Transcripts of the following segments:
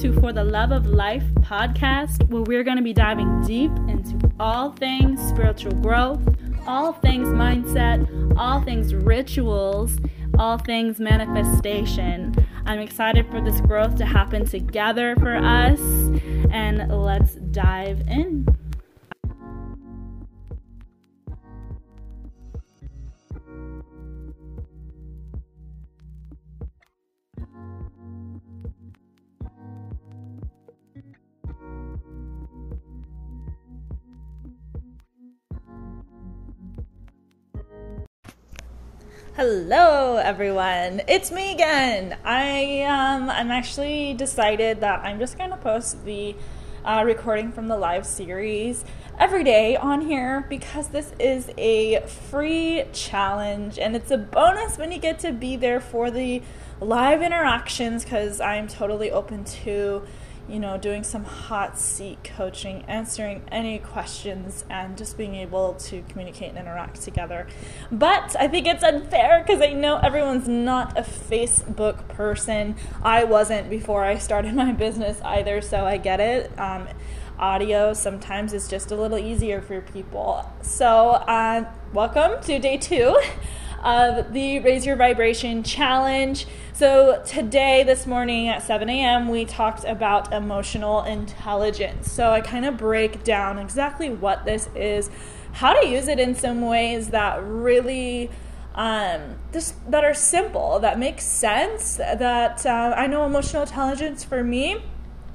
to For the Love of Life podcast, where we're going to be diving deep into all things spiritual growth, all things mindset, all things rituals, all things manifestation. I'm excited for this growth to happen together for us, and let's dive in. Hello, everyone. It's me again. I um, I'm actually decided that I'm just gonna post the uh, recording from the live series every day on here because this is a free challenge and it's a bonus when you get to be there for the live interactions because I'm totally open to you know, doing some hot seat coaching, answering any questions, and just being able to communicate and interact together. But I think it's unfair because I know everyone's not a Facebook person. I wasn't before I started my business either, so I get it. Um, audio sometimes is just a little easier for people. So, uh, welcome to day two of the Raise Your Vibration Challenge. So, today, this morning at 7 a.m., we talked about emotional intelligence. So, I kind of break down exactly what this is, how to use it in some ways that really um, just that are simple, that make sense. That uh, I know emotional intelligence for me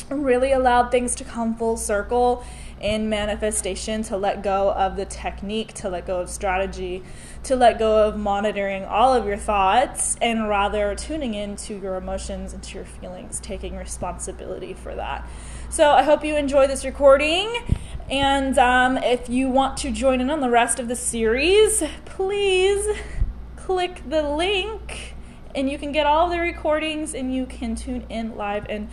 really allowed things to come full circle in manifestation to let go of the technique, to let go of strategy, to let go of monitoring all of your thoughts, and rather tuning into your emotions and to your feelings, taking responsibility for that. So I hope you enjoy this recording. And um, if you want to join in on the rest of the series, please click the link and you can get all the recordings and you can tune in live. And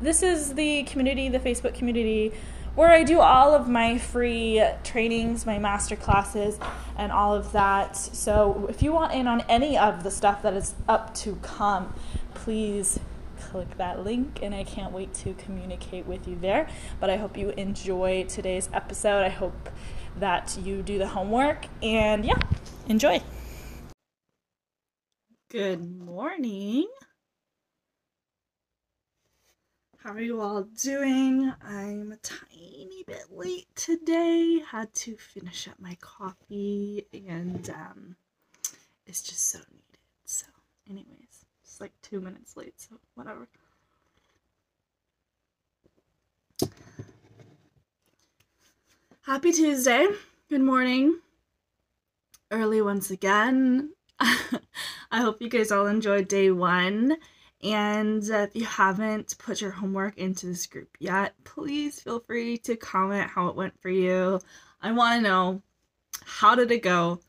this is the community, the Facebook community where I do all of my free trainings, my master classes, and all of that. So if you want in on any of the stuff that is up to come, please click that link and I can't wait to communicate with you there. But I hope you enjoy today's episode. I hope that you do the homework and yeah, enjoy. Good morning. How are you all doing? I'm a tiny bit late today. Had to finish up my coffee and um, it's just so needed. So, anyways, it's like two minutes late, so whatever. Happy Tuesday. Good morning. Early once again. I hope you guys all enjoyed day one. And if you haven't put your homework into this group yet, please feel free to comment how it went for you. I want to know how did it go?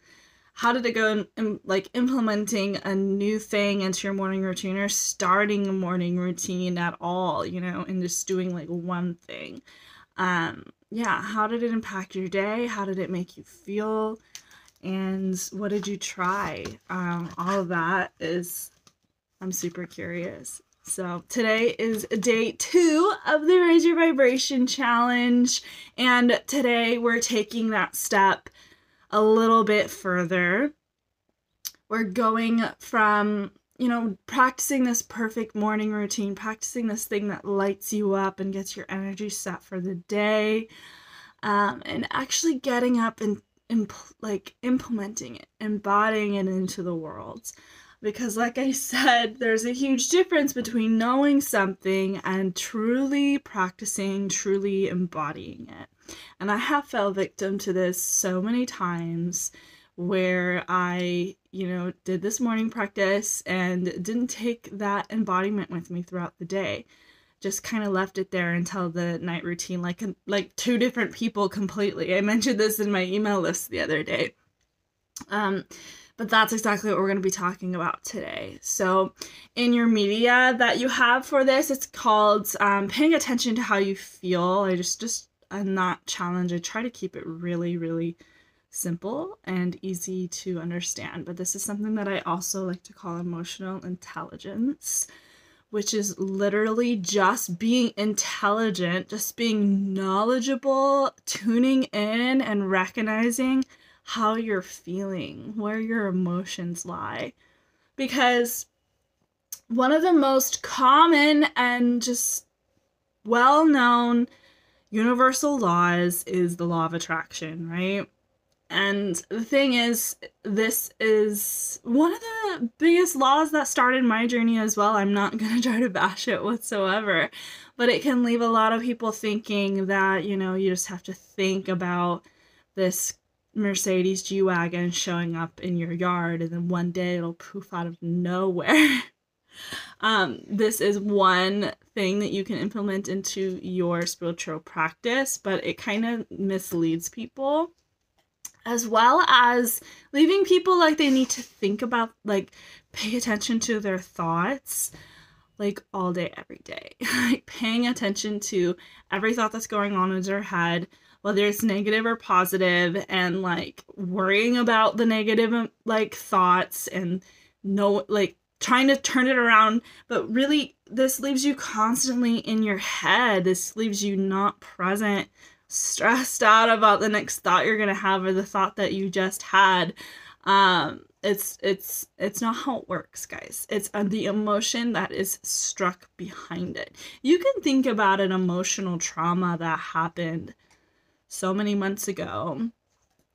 How did it go in, in, like implementing a new thing into your morning routine or starting a morning routine at all, you know, and just doing like one thing? Um, yeah, how did it impact your day? How did it make you feel? And what did you try? Um, all of that is I'm super curious. So today is day two of the Raise Your Vibration Challenge. And today we're taking that step a little bit further. We're going from, you know, practicing this perfect morning routine, practicing this thing that lights you up and gets your energy set for the day, um, and actually getting up and, and like implementing it, embodying it into the world because like i said there's a huge difference between knowing something and truly practicing truly embodying it. And i have fell victim to this so many times where i you know did this morning practice and didn't take that embodiment with me throughout the day. Just kind of left it there until the night routine like like two different people completely. I mentioned this in my email list the other day. Um but that's exactly what we're going to be talking about today. So, in your media that you have for this, it's called um, paying attention to how you feel. I just just in that challenge, I try to keep it really, really simple and easy to understand. But this is something that I also like to call emotional intelligence, which is literally just being intelligent, just being knowledgeable, tuning in and recognizing how you're feeling, where your emotions lie. Because one of the most common and just well known universal laws is the law of attraction, right? And the thing is, this is one of the biggest laws that started my journey as well. I'm not going to try to bash it whatsoever, but it can leave a lot of people thinking that, you know, you just have to think about this Mercedes G Wagon showing up in your yard and then one day it'll poof out of nowhere. um, this is one thing that you can implement into your spiritual practice, but it kind of misleads people as well as leaving people like they need to think about like pay attention to their thoughts like all day every day like paying attention to every thought that's going on in their head whether it's negative or positive and like worrying about the negative like thoughts and no like trying to turn it around. But really this leaves you constantly in your head. This leaves you not present stressed out about the next thought you're gonna have or the thought that you just had. Um it's it's it's not how it works guys. It's uh, the emotion that is struck behind it. You can think about an emotional trauma that happened so many months ago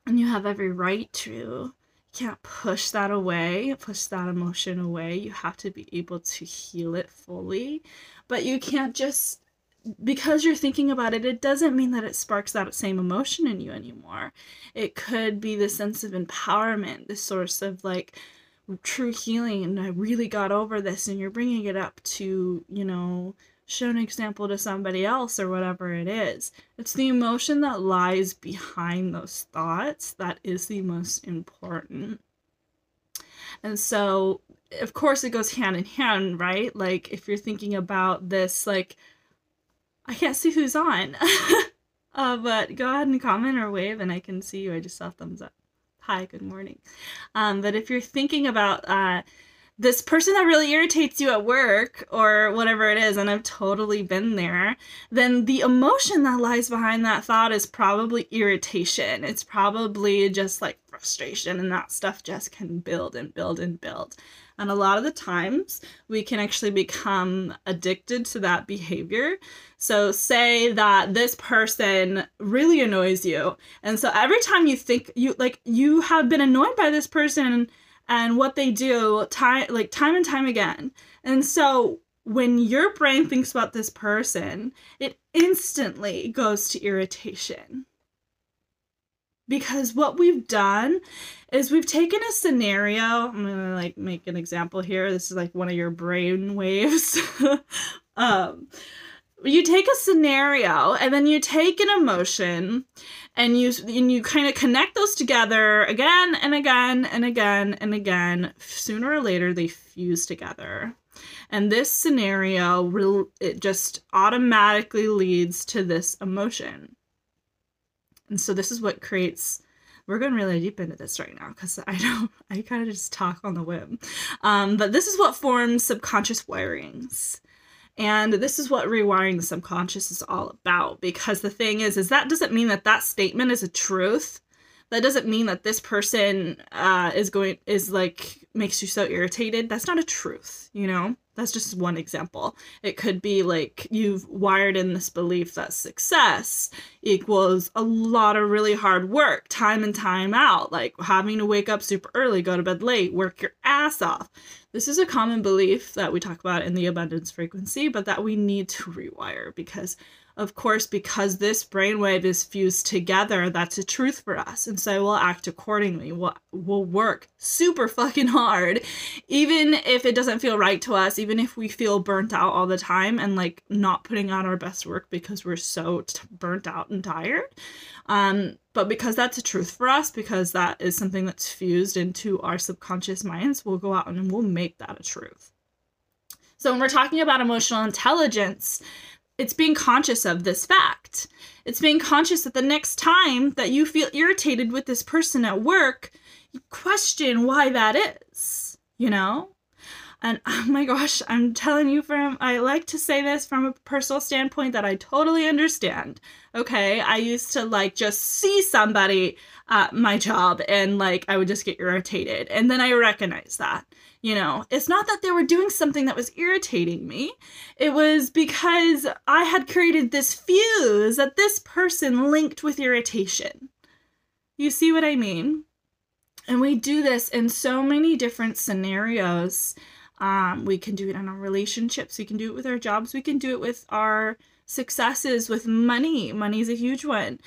and you have every right to you can't push that away push that emotion away you have to be able to heal it fully but you can't just because you're thinking about it, it doesn't mean that it sparks that same emotion in you anymore. It could be the sense of empowerment, the source of like true healing. And I really got over this, and you're bringing it up to, you know, show an example to somebody else or whatever it is. It's the emotion that lies behind those thoughts that is the most important. And so, of course, it goes hand in hand, right? Like, if you're thinking about this, like, I can't see who's on. uh, but go ahead and comment or wave and I can see you. I just saw thumbs up. Hi, good morning. Um, but if you're thinking about uh, this person that really irritates you at work or whatever it is, and I've totally been there, then the emotion that lies behind that thought is probably irritation. It's probably just like frustration, and that stuff just can build and build and build. And a lot of the times we can actually become addicted to that behavior. So, say that this person really annoys you. And so, every time you think you like you have been annoyed by this person and what they do time like time and time again. And so, when your brain thinks about this person, it instantly goes to irritation. Because what we've done is we've taken a scenario i'm gonna like make an example here. This is like one of your brain waves. Um you take a scenario and then you take an emotion and you and you kind of connect those together again and again and again and again sooner or later they fuse together and this scenario it just automatically leads to this emotion and so this is what creates we're going really deep into this right now because I don't I kind of just talk on the whim. Um, but this is what forms subconscious wirings. And this is what rewiring the subconscious is all about because the thing is is that doesn't mean that that statement is a truth. That doesn't mean that this person uh, is going is like makes you so irritated. That's not a truth, you know? That's just one example. It could be like you've wired in this belief that success equals a lot of really hard work, time and time out, like having to wake up super early, go to bed late, work your ass off. This is a common belief that we talk about in the abundance frequency, but that we need to rewire because of course, because this brainwave is fused together, that's a truth for us. And so we'll act accordingly. We'll, we'll work super fucking hard, even if it doesn't feel right to us, even if we feel burnt out all the time and like not putting out our best work because we're so t- burnt out and tired. Um, but because that's a truth for us, because that is something that's fused into our subconscious minds, we'll go out and we'll make that a truth. So when we're talking about emotional intelligence, it's being conscious of this fact. It's being conscious that the next time that you feel irritated with this person at work, you question why that is, you know? And oh my gosh, I'm telling you from, I like to say this from a personal standpoint that I totally understand. Okay. I used to like just see somebody at my job and like I would just get irritated. And then I recognized that. You know, it's not that they were doing something that was irritating me. It was because I had created this fuse that this person linked with irritation. You see what I mean? And we do this in so many different scenarios. Um, we can do it in our relationships, we can do it with our jobs, we can do it with our successes, with money. Money is a huge one.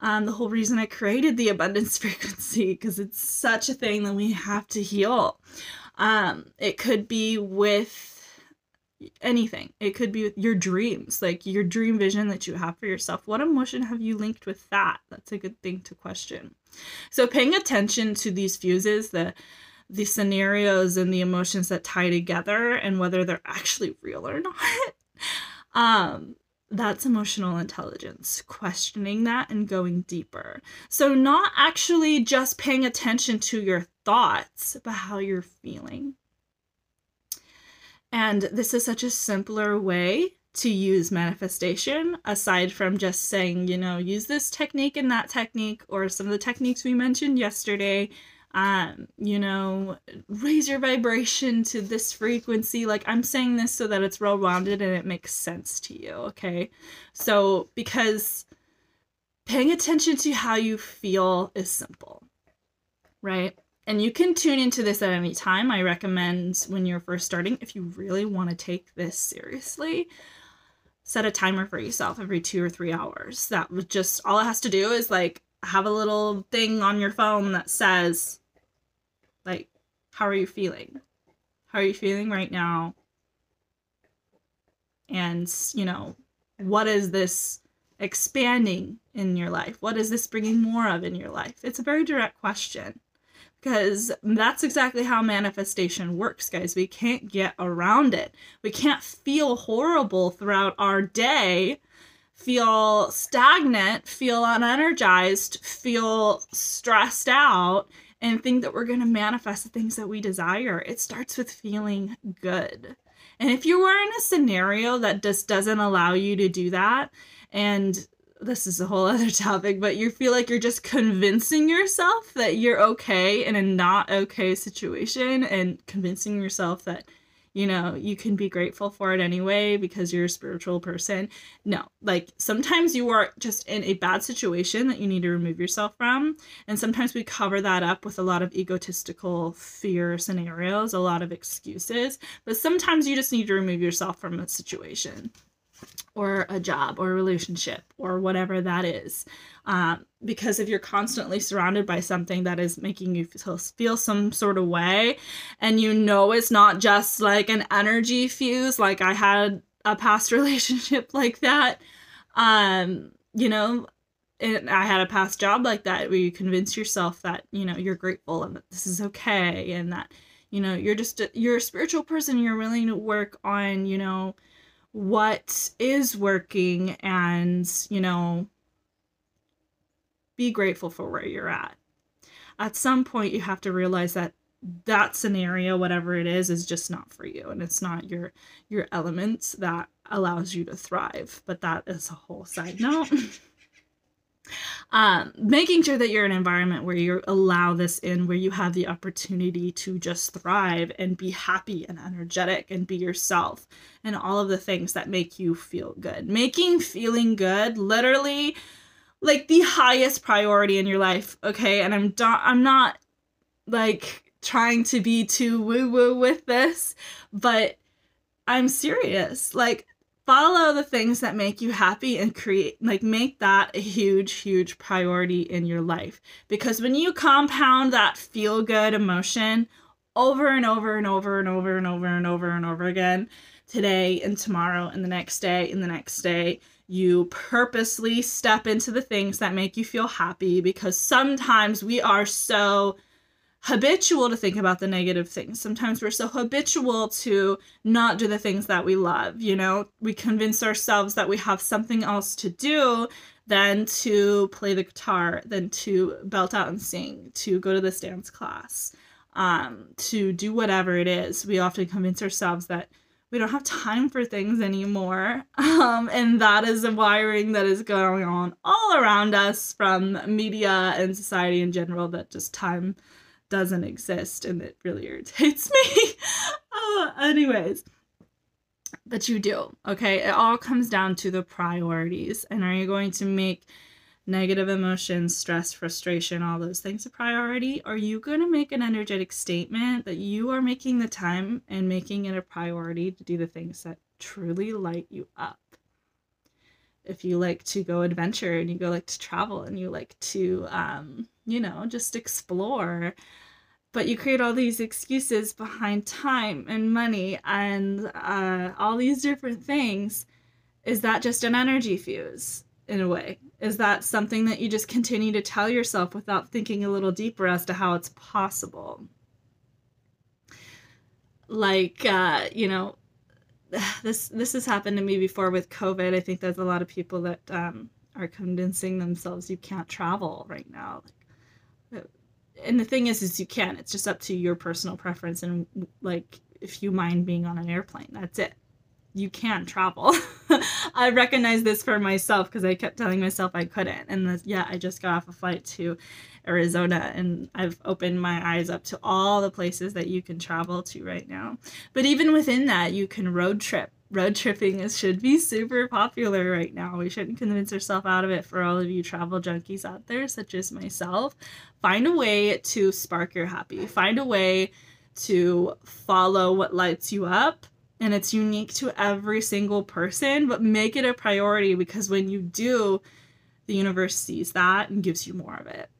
Um, the whole reason I created the abundance frequency because it's such a thing that we have to heal. Um, it could be with anything. It could be with your dreams, like your dream vision that you have for yourself. What emotion have you linked with that? That's a good thing to question. So paying attention to these fuses, the the scenarios and the emotions that tie together and whether they're actually real or not. um that's emotional intelligence, questioning that and going deeper. So, not actually just paying attention to your thoughts, but how you're feeling. And this is such a simpler way to use manifestation aside from just saying, you know, use this technique and that technique, or some of the techniques we mentioned yesterday um, you know, raise your vibration to this frequency. Like I'm saying this so that it's well rounded and it makes sense to you, okay? So, because paying attention to how you feel is simple, right? And you can tune into this at any time. I recommend when you're first starting, if you really want to take this seriously, set a timer for yourself every two or three hours. That would just, all it has to do is like have a little thing on your phone that says, like, how are you feeling? How are you feeling right now? And, you know, what is this expanding in your life? What is this bringing more of in your life? It's a very direct question because that's exactly how manifestation works, guys. We can't get around it. We can't feel horrible throughout our day feel stagnant, feel unenergized, feel stressed out, and think that we're going to manifest the things that we desire. It starts with feeling good. And if you are in a scenario that just doesn't allow you to do that, and this is a whole other topic, but you feel like you're just convincing yourself that you're okay in a not okay situation and convincing yourself that you know, you can be grateful for it anyway because you're a spiritual person. No, like sometimes you are just in a bad situation that you need to remove yourself from. And sometimes we cover that up with a lot of egotistical fear scenarios, a lot of excuses. But sometimes you just need to remove yourself from a situation or a job or a relationship or whatever that is. Um, because if you're constantly surrounded by something that is making you feel, feel some sort of way, and you know it's not just like an energy fuse, like I had a past relationship like that, um, you know, and I had a past job like that where you convince yourself that, you know, you're grateful and that this is okay and that, you know, you're just, a, you're a spiritual person, you're willing to work on, you know, what is working and, you know, be grateful for where you're at. At some point, you have to realize that that scenario whatever it is is just not for you and it's not your your elements that allows you to thrive but that is a whole side note um, making sure that you're in an environment where you allow this in, where you have the opportunity to just thrive and be happy and energetic and be yourself and all of the things that make you feel good. Making feeling good literally like the highest priority in your life, okay? And I'm not I'm not like trying to be too woo woo with this, but I'm serious. Like follow the things that make you happy and create like make that a huge huge priority in your life. Because when you compound that feel good emotion over and over and over and over and over and over and over again today and tomorrow and the next day and the next day you purposely step into the things that make you feel happy because sometimes we are so habitual to think about the negative things. Sometimes we're so habitual to not do the things that we love. You know, we convince ourselves that we have something else to do than to play the guitar, than to belt out and sing, to go to this dance class. um, to do whatever it is. We often convince ourselves that we don't have time for things anymore. Um, and that is a wiring that is going on all around us from media and society in general that just time doesn't exist and it really irritates me. uh, anyways, but you do, okay? It all comes down to the priorities. And are you going to make negative emotions, stress, frustration, all those things a priority? Are you going to make an energetic statement that you are making the time and making it a priority to do the things that truly light you up? If you like to go adventure and you go like to travel and you like to, um, you know, just explore, but you create all these excuses behind time and money and uh, all these different things, is that just an energy fuse? in a way? Is that something that you just continue to tell yourself without thinking a little deeper as to how it's possible? Like, uh, you know, this this has happened to me before with COVID. I think there's a lot of people that um, are convincing themselves you can't travel right now. Uh, and the thing is, is you can. It's just up to your personal preference and like if you mind being on an airplane. That's it you can travel. I recognize this for myself because I kept telling myself I couldn't. And the, yeah, I just got off a flight to Arizona and I've opened my eyes up to all the places that you can travel to right now. But even within that, you can road trip. Road tripping is, should be super popular right now. We shouldn't convince ourselves out of it for all of you travel junkies out there, such as myself. Find a way to spark your happy. Find a way to follow what lights you up and it's unique to every single person, but make it a priority because when you do, the universe sees that and gives you more of it.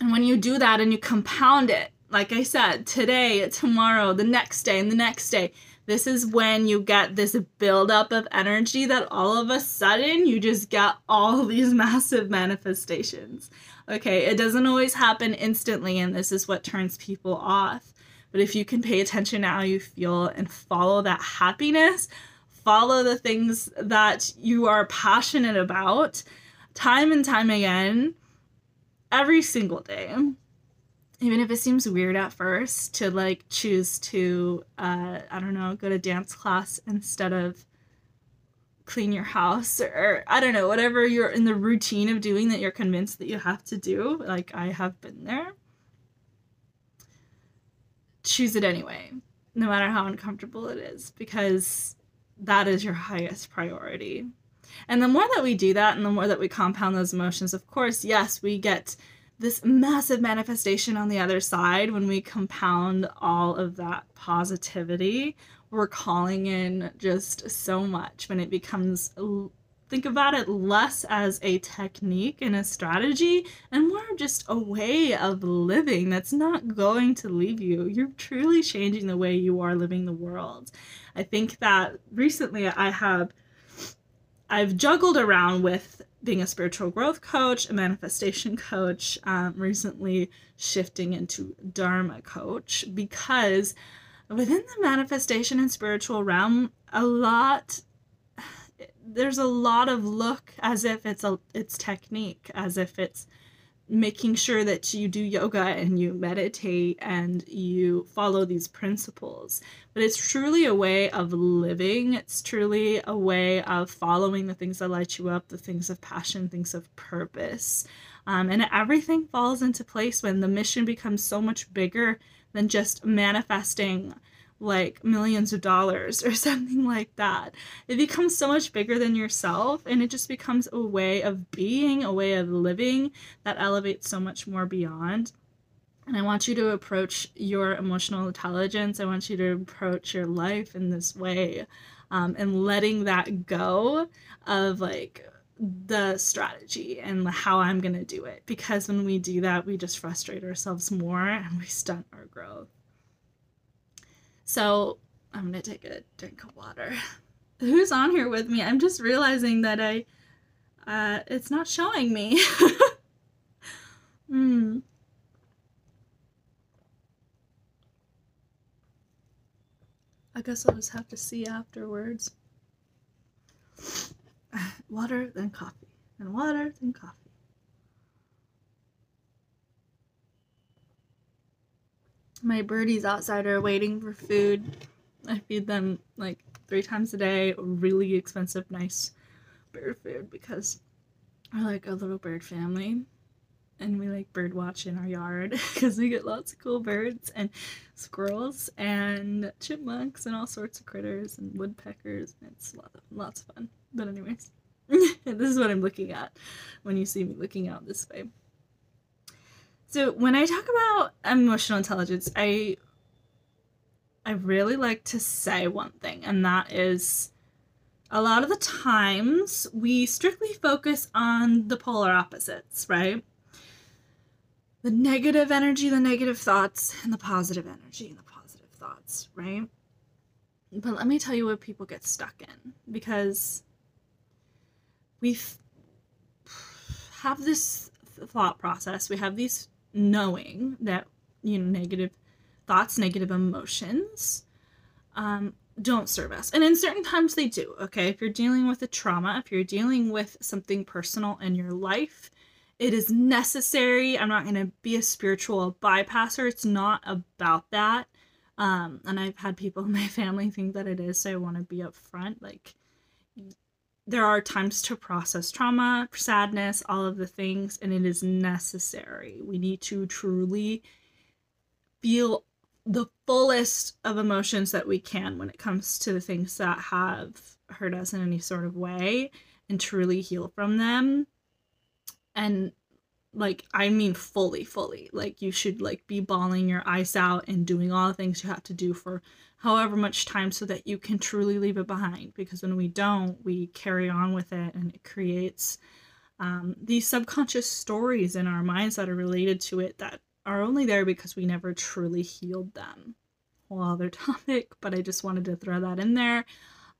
And when you do that and you compound it, like I said, today, tomorrow, the next day, and the next day, this is when you get this buildup of energy that all of a sudden you just get all these massive manifestations. Okay, it doesn't always happen instantly, and this is what turns people off. But if you can pay attention to how you feel and follow that happiness, follow the things that you are passionate about time and time again, every single day. Even if it seems weird at first to like choose to, uh, I don't know, go to dance class instead of clean your house or, I don't know, whatever you're in the routine of doing that you're convinced that you have to do. Like I have been there choose it anyway, no matter how uncomfortable it is, because that is your highest priority. And the more that we do that and the more that we compound those emotions, of course, yes, we get this massive manifestation on the other side when we compound all of that positivity. We're calling in just so much when it becomes think about it less as a technique and a strategy and more just a way of living that's not going to leave you. You're truly changing the way you are living the world. I think that recently I have I've juggled around with being a spiritual growth coach, a manifestation coach, um, recently shifting into Dharma coach because within the manifestation and spiritual realm, a lot there's a lot of look as if it's a it's technique as if it's making sure that you do yoga and you meditate and you follow these principles. But it's truly a way of living. It's truly a way of following the things that light you up the things of passion things of purpose. Um, and everything falls into place when the mission becomes so much bigger than just manifesting like millions of dollars or something like that. It becomes so much bigger than yourself and it just becomes a way of being, a way of living that elevates so much more beyond. And I want you to approach your emotional intelligence. I want you to approach your life in this way um, and letting that go of like the strategy and how I'm going to do it. Because when we do that, we just frustrate ourselves more and we stunt our growth. So I'm gonna take a drink of water. Who's on here with me? I'm just realizing that I, uh, it's not showing me. Hmm. I guess I'll just have to see afterwards. Water, then coffee. And water, then coffee. My birdies outside are waiting for food. I feed them like three times a day, really expensive, nice bird food because we're like a little bird family and we like bird watch in our yard because we get lots of cool birds and squirrels and chipmunks and all sorts of critters and woodpeckers. It's of, lots of fun. But anyways, this is what I'm looking at when you see me looking out this way. So when I talk about emotional intelligence, I I really like to say one thing, and that is a lot of the times we strictly focus on the polar opposites, right? The negative energy, the negative thoughts, and the positive energy and the positive thoughts, right? But let me tell you what people get stuck in because we have this thought process, we have these knowing that, you know, negative thoughts, negative emotions um, don't serve us. And in certain times they do, okay? If you're dealing with a trauma, if you're dealing with something personal in your life, it is necessary. I'm not going to be a spiritual bypasser. It's not about that. Um, and I've had people in my family think that it is, so I want to be upfront. Like, there are times to process trauma, sadness, all of the things, and it is necessary. We need to truly feel the fullest of emotions that we can when it comes to the things that have hurt us in any sort of way and truly heal from them. And like I mean fully, fully. Like you should like be bawling your eyes out and doing all the things you have to do for however much time so that you can truly leave it behind. Because when we don't, we carry on with it and it creates um, these subconscious stories in our minds that are related to it that are only there because we never truly healed them. Whole other topic, but I just wanted to throw that in there.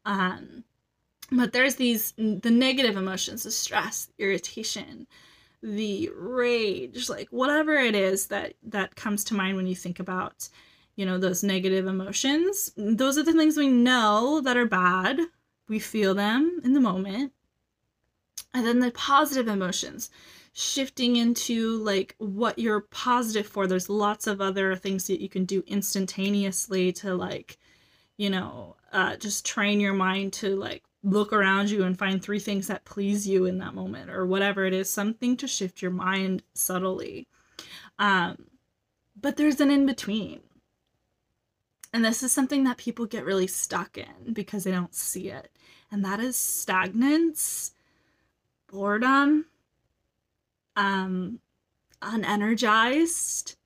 Um, but there's these the negative emotions, the stress, irritation, the rage, like whatever it is that that comes to mind when you think about, you know, those negative emotions. Those are the things we know that are bad. We feel them in the moment. And then the positive emotions shifting into like what you're positive for there's lots of other things that you can do instantaneously to like you know uh, just train your mind to like look around you and find three things that please you in that moment or whatever it is something to shift your mind subtly um, but there's an in between and this is something that people get really stuck in because they don't see it and that is stagnance boredom um, unenergized.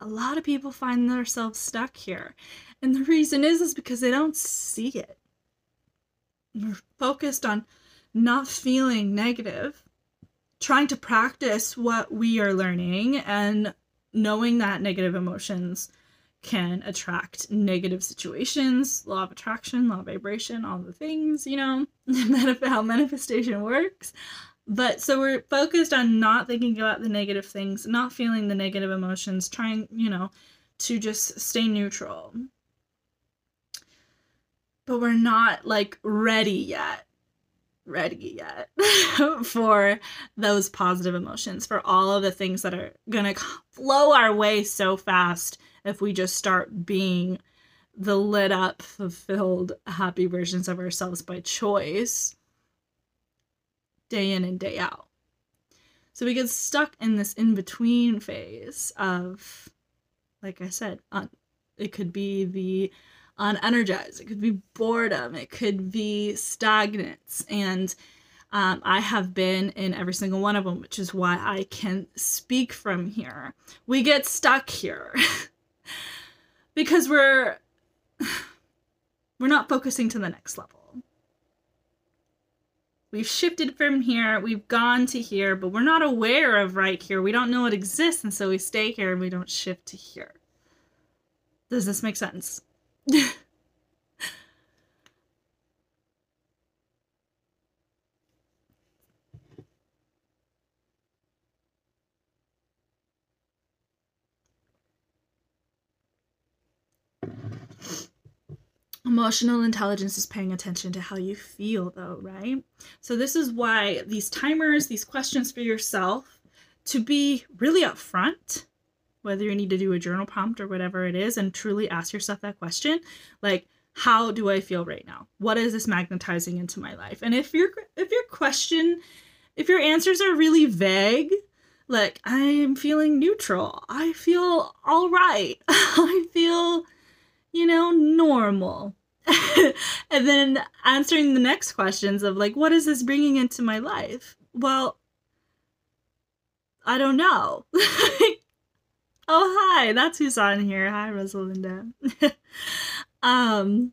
A lot of people find themselves stuck here. And the reason is is because they don't see it. We're focused on not feeling negative, trying to practice what we are learning and knowing that negative emotions can attract negative situations, law of attraction, law of vibration, all the things, you know, how manifestation works. But so we're focused on not thinking about the negative things, not feeling the negative emotions, trying, you know, to just stay neutral. But we're not like ready yet. Ready yet for those positive emotions, for all of the things that are gonna flow our way so fast if we just start being the lit up, fulfilled, happy versions of ourselves by choice day in and day out. So we get stuck in this in between phase of, like I said, un- it could be the unenergized, it could be boredom, it could be stagnance. And um, I have been in every single one of them, which is why I can speak from here. We get stuck here because we're we're not focusing to the next level. We've shifted from here, we've gone to here, but we're not aware of right here. We don't know it exists, and so we stay here and we don't shift to here. Does this make sense? Emotional intelligence is paying attention to how you feel, though, right? So, this is why these timers, these questions for yourself, to be really upfront whether you need to do a journal prompt or whatever it is, and truly ask yourself that question like, how do I feel right now? What is this magnetizing into my life? And if your if your question, if your answers are really vague, like I am feeling neutral, I feel all right, I feel, you know, normal. and then answering the next questions of like, what is this bringing into my life? Well, I don't know. oh hi, that's who's on here. Hi, Rosalinda. um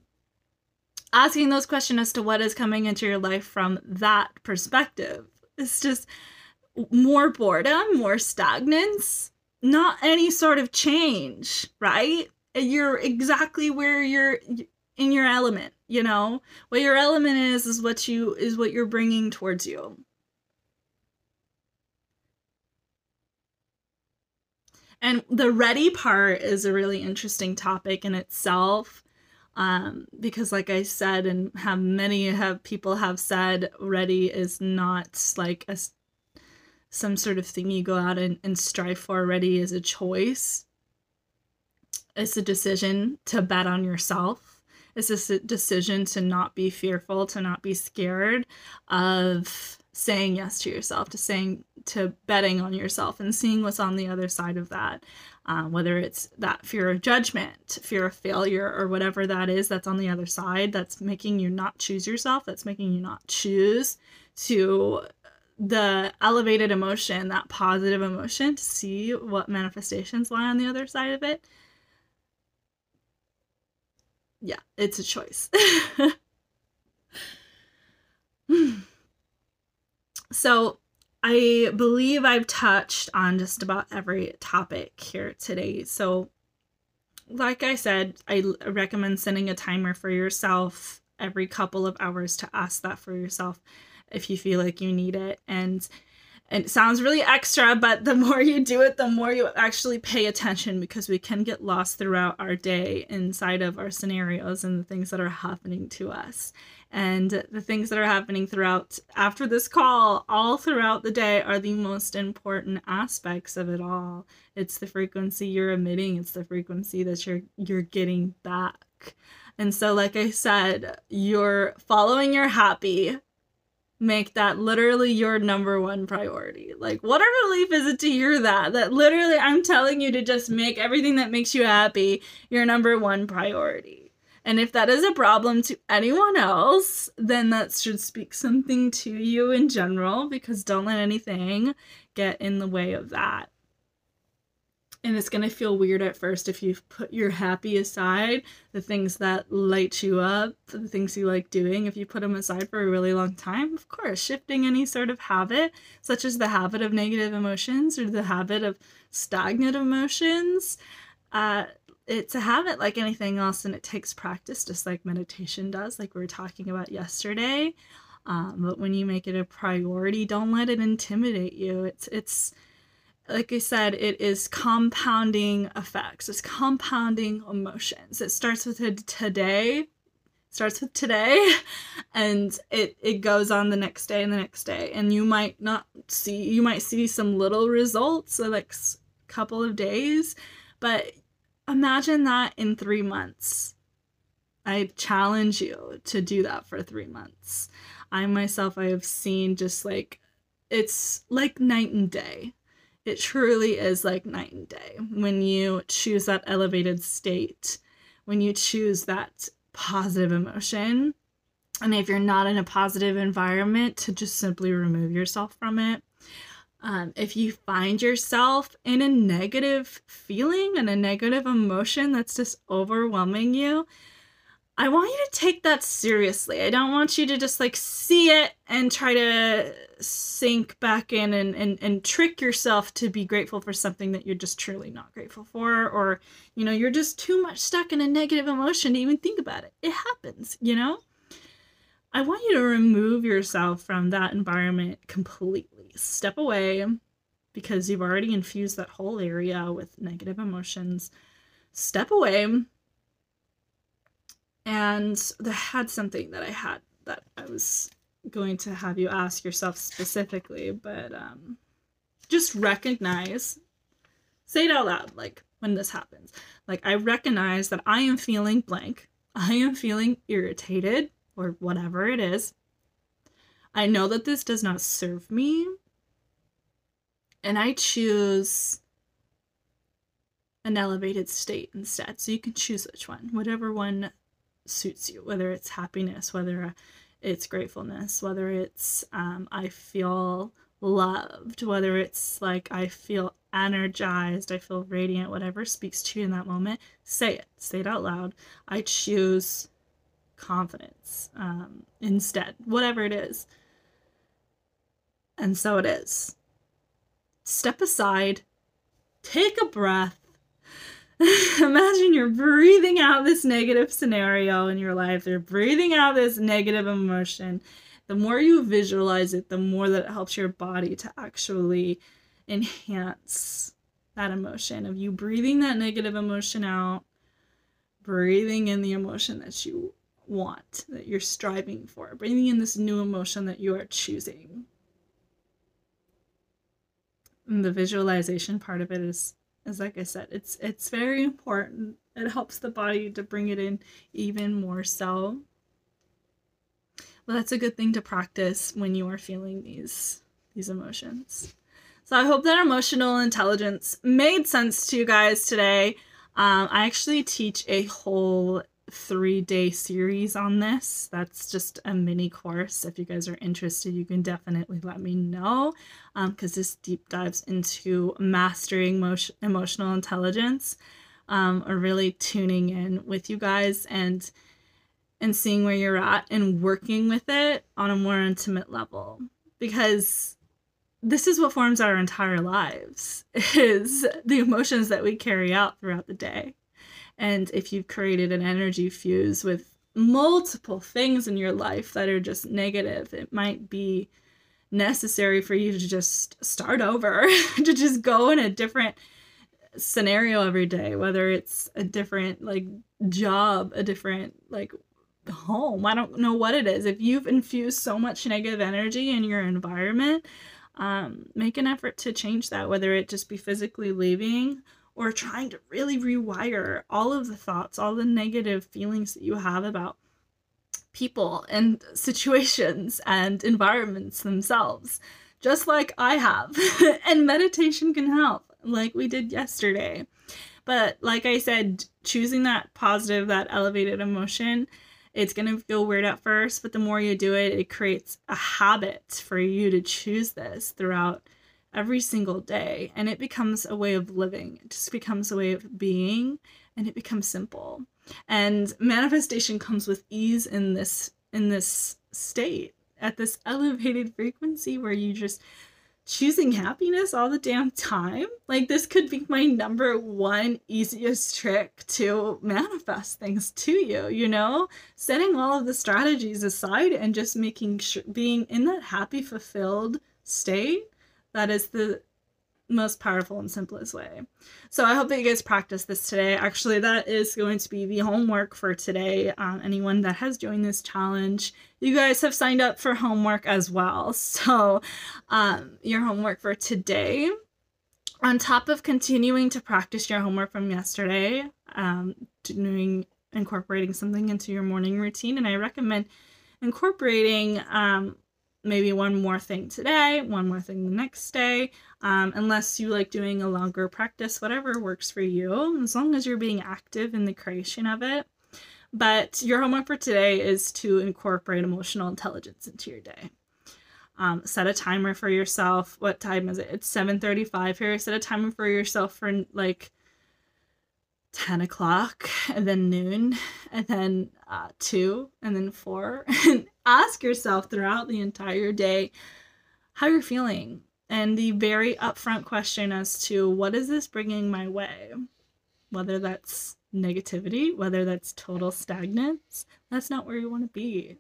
asking those questions as to what is coming into your life from that perspective. It's just more boredom, more stagnance, not any sort of change, right? You're exactly where you're in your element, you know? What your element is is what you is what you're bringing towards you. And the ready part is a really interesting topic in itself. Um, because like I said, and have many have people have said, ready is not like a some sort of thing you go out and, and strive for. Ready is a choice. It's a decision to bet on yourself. It's a decision to not be fearful, to not be scared of saying yes to yourself, to saying to betting on yourself and seeing what's on the other side of that. Um, whether it's that fear of judgment, fear of failure, or whatever that is that's on the other side that's making you not choose yourself, that's making you not choose to the elevated emotion, that positive emotion, to see what manifestations lie on the other side of it. Yeah, it's a choice. So I believe I've touched on just about every topic here today. So, like I said, I recommend setting a timer for yourself every couple of hours to ask that for yourself if you feel like you need it. And it sounds really extra, but the more you do it, the more you actually pay attention because we can get lost throughout our day inside of our scenarios and the things that are happening to us and the things that are happening throughout after this call all throughout the day are the most important aspects of it all. It's the frequency you're emitting. It's the frequency that you're you're getting back. And so like i said you're following your happy. Make that literally your number one priority. Like what a relief is it to hear that? That literally i'm telling you to just make everything that makes you happy your number one priority and if that is a problem to anyone else, then that should speak something to you in general because don't let anything get in the way of that. And it's going to feel weird at first if you put your happy aside, the things that light you up, the things you like doing, if you put them aside for a really long time. Of course, shifting any sort of habit, such as the habit of negative emotions or the habit of stagnant emotions, uh, it's a habit like anything else and it takes practice just like meditation does like we were talking about yesterday. Um, but when you make it a priority don't let it intimidate you. It's it's like i said it is compounding effects. It's compounding emotions. It starts with a today starts with today and it it goes on the next day and the next day. And you might not see you might see some little results the next couple of days but imagine that in three months. I challenge you to do that for three months. I myself, I have seen just like it's like night and day. It truly is like night and day when you choose that elevated state, when you choose that positive emotion. And if you're not in a positive environment, to just simply remove yourself from it um, if you find yourself in a negative feeling and a negative emotion that's just overwhelming you, I want you to take that seriously. I don't want you to just like see it and try to sink back in and, and, and trick yourself to be grateful for something that you're just truly not grateful for, or, you know, you're just too much stuck in a negative emotion to even think about it. It happens, you know? I want you to remove yourself from that environment completely. Step away because you've already infused that whole area with negative emotions. Step away. And I had something that I had that I was going to have you ask yourself specifically, but um, just recognize Say it out loud, like when this happens. Like, I recognize that I am feeling blank. I am feeling irritated or whatever it is. I know that this does not serve me. And I choose an elevated state instead. So you can choose which one, whatever one suits you, whether it's happiness, whether it's gratefulness, whether it's um, I feel loved, whether it's like I feel energized, I feel radiant, whatever speaks to you in that moment, say it. Say it out loud. I choose confidence um, instead, whatever it is. And so it is. Step aside, take a breath. Imagine you're breathing out this negative scenario in your life. You're breathing out this negative emotion. The more you visualize it, the more that it helps your body to actually enhance that emotion of you breathing that negative emotion out, breathing in the emotion that you want, that you're striving for, breathing in this new emotion that you are choosing. The visualization part of it is is like I said, it's it's very important. It helps the body to bring it in even more so. Well, that's a good thing to practice when you are feeling these these emotions. So I hope that emotional intelligence made sense to you guys today. Um, I actually teach a whole three day series on this. That's just a mini course. If you guys are interested, you can definitely let me know because um, this deep dives into mastering motion, emotional intelligence um, or really tuning in with you guys and and seeing where you're at and working with it on a more intimate level because this is what forms our entire lives is the emotions that we carry out throughout the day and if you've created an energy fuse with multiple things in your life that are just negative it might be necessary for you to just start over to just go in a different scenario every day whether it's a different like job a different like home. I don't know what it is. If you've infused so much negative energy in your environment um, make an effort to change that, whether it just be physically leaving or trying to really rewire all of the thoughts, all the negative feelings that you have about people and situations and environments themselves, just like I have. and meditation can help, like we did yesterday. But like I said, choosing that positive, that elevated emotion it's going to feel weird at first, but the more you do it, it creates a habit for you to choose this throughout every single day. And it becomes a way of living, it just becomes a way of being, and it becomes simple. And manifestation comes with ease in this in this state at this elevated frequency where you just choosing happiness all the damn time. Like, this could be my number one easiest trick to manifest things to you, you know? Setting all of the strategies aside and just making sure being in that happy, fulfilled state. That is the most powerful and simplest way. So I hope that you guys practice this today. Actually, that is going to be the homework for today. Um, anyone that has joined this challenge, you guys have signed up for homework as well. So um, your homework for today, on top of continuing to practice your homework from yesterday, um, doing incorporating something into your morning routine, and I recommend incorporating um, maybe one more thing today, one more thing the next day, um, unless you like doing a longer practice, whatever works for you, as long as you're being active in the creation of it. But your homework for today is to incorporate emotional intelligence into your day. Um, set a timer for yourself. What time is it? It's 7:35 here. Set a timer for yourself for like 10 o'clock and then noon and then uh, 2 and then 4 and ask yourself throughout the entire day how you're feeling and the very upfront question as to what is this bringing my way whether that's negativity whether that's total stagnance that's not where you want to be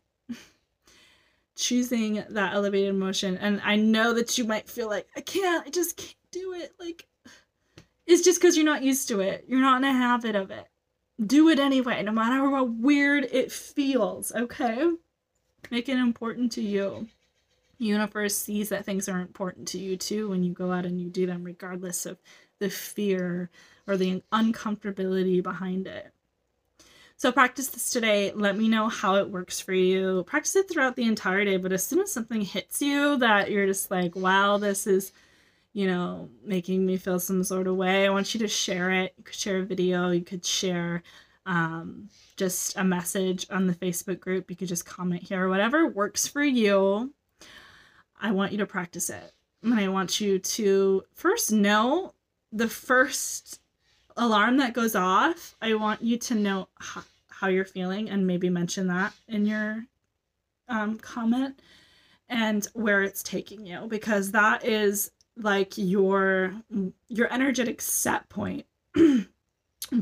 choosing that elevated emotion and i know that you might feel like i can't i just can't do it like it's just because you're not used to it. You're not in a habit of it. Do it anyway, no matter how weird it feels, okay? Make it important to you. Universe sees that things are important to you too when you go out and you do them, regardless of the fear or the uncomfortability behind it. So practice this today. Let me know how it works for you. Practice it throughout the entire day, but as soon as something hits you that you're just like, wow, this is, you know, making me feel some sort of way, I want you to share it. You could share a video, you could share um, just a message on the Facebook group. You could just comment here, whatever works for you. I want you to practice it. And I want you to first know the first alarm that goes off. I want you to know how, how you're feeling and maybe mention that in your um, comment and where it's taking you because that is like your your energetic set point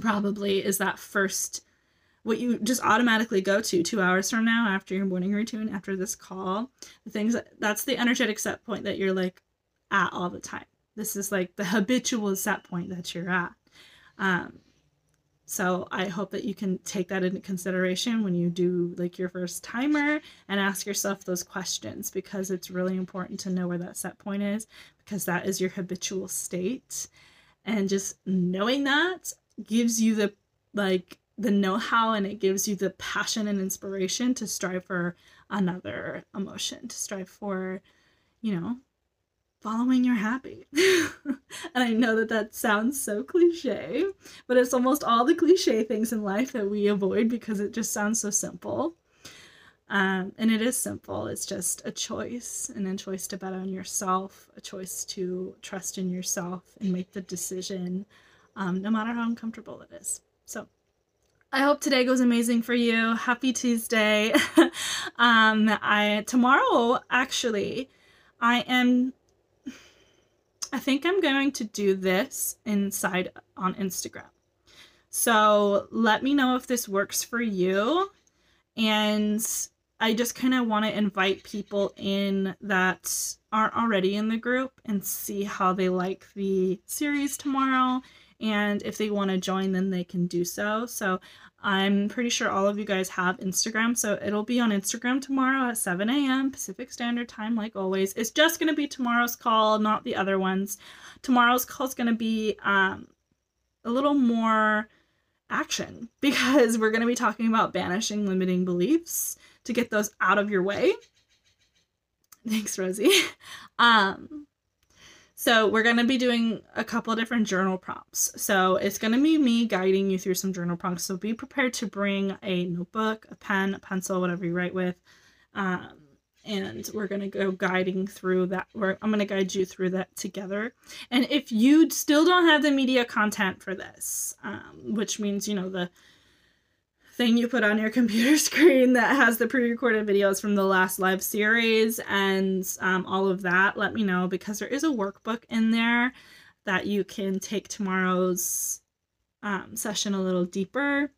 probably is that first what you just automatically go to two hours from now after your morning routine after this call the things that, that's the energetic set point that you're like at all the time this is like the habitual set point that you're at um, so I hope that you can take that into consideration when you do like your first timer and ask yourself those questions because it's really important to know where that set point is because that is your habitual state. And just knowing that gives you the like the know-how and it gives you the passion and inspiration to strive for another emotion, to strive for, you know, following your happy. and I know that that sounds so cliche, but it's almost all the cliche things in life that we avoid because it just sounds so simple. Um, and it is simple. It's just a choice and a choice to bet on yourself, a choice to trust in yourself and make the decision, um, no matter how uncomfortable it is. So I hope today goes amazing for you. Happy Tuesday. um, I tomorrow actually I am I think I'm going to do this inside on Instagram. So let me know if this works for you. And I just kind of want to invite people in that aren't already in the group and see how they like the series tomorrow. And if they want to join, then they can do so. So I'm pretty sure all of you guys have Instagram, so it'll be on Instagram tomorrow at 7 a.m. Pacific Standard Time, like always. It's just going to be tomorrow's call, not the other ones. Tomorrow's call is going to be um, a little more action because we're going to be talking about banishing limiting beliefs to get those out of your way. Thanks, Rosie. um, so we're going to be doing a couple different journal prompts. So it's going to be me guiding you through some journal prompts. So be prepared to bring a notebook, a pen, a pencil, whatever you write with. Um, and we're going to go guiding through that. We're, I'm going to guide you through that together. And if you still don't have the media content for this, um, which means, you know, the thing you put on your computer screen that has the pre-recorded videos from the last live series and um, all of that let me know because there is a workbook in there that you can take tomorrow's um, session a little deeper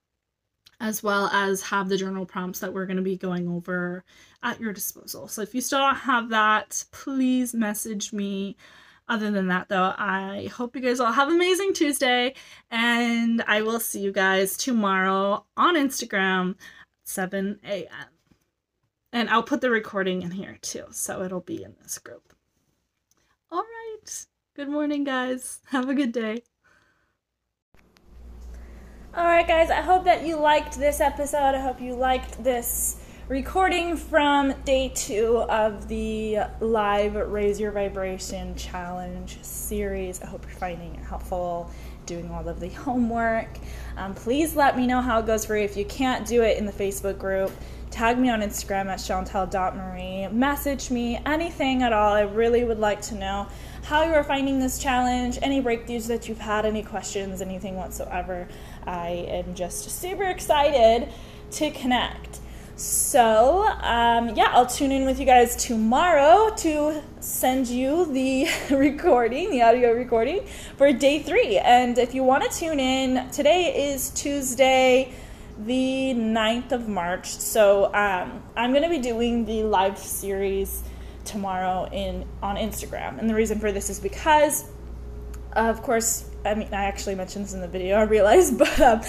as well as have the journal prompts that we're going to be going over at your disposal. So if you still don't have that please message me other than that, though, I hope you guys all have an amazing Tuesday, and I will see you guys tomorrow on Instagram, 7 a.m. And I'll put the recording in here too, so it'll be in this group. All right. Good morning, guys. Have a good day. All right, guys. I hope that you liked this episode. I hope you liked this recording from day two of the live Raise Your Vibration Challenge series. I hope you're finding it helpful, doing all of the homework. Um, please let me know how it goes for you. If you can't do it in the Facebook group, tag me on Instagram at chantel.marie. Message me, anything at all. I really would like to know how you are finding this challenge, any breakthroughs that you've had, any questions, anything whatsoever. I am just super excited to connect. So, um, yeah, I'll tune in with you guys tomorrow to send you the recording, the audio recording for day three. And if you want to tune in, today is Tuesday, the 9th of March. So, um, I'm going to be doing the live series tomorrow in on Instagram. And the reason for this is because, of course, I mean, I actually mentioned this in the video, I realized, but um,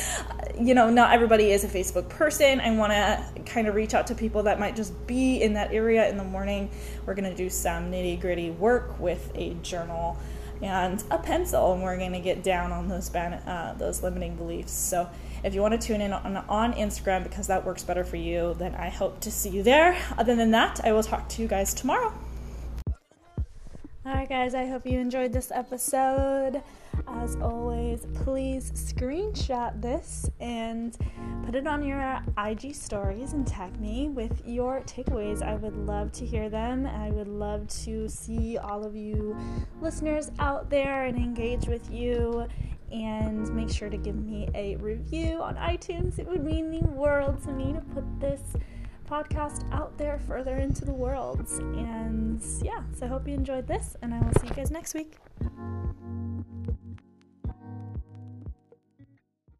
you know, not everybody is a Facebook person. I want to kind of reach out to people that might just be in that area in the morning. We're going to do some nitty gritty work with a journal and a pencil, and we're going to get down on those ban- uh, those limiting beliefs. So, if you want to tune in on, on Instagram because that works better for you, then I hope to see you there. Other than that, I will talk to you guys tomorrow. All right, guys, I hope you enjoyed this episode. As always, please screenshot this and put it on your uh, IG stories and tag me with your takeaways. I would love to hear them. I would love to see all of you listeners out there and engage with you. And make sure to give me a review on iTunes. It would mean the world to me to put this podcast out there further into the world. And yeah, so I hope you enjoyed this, and I will see you guys next week.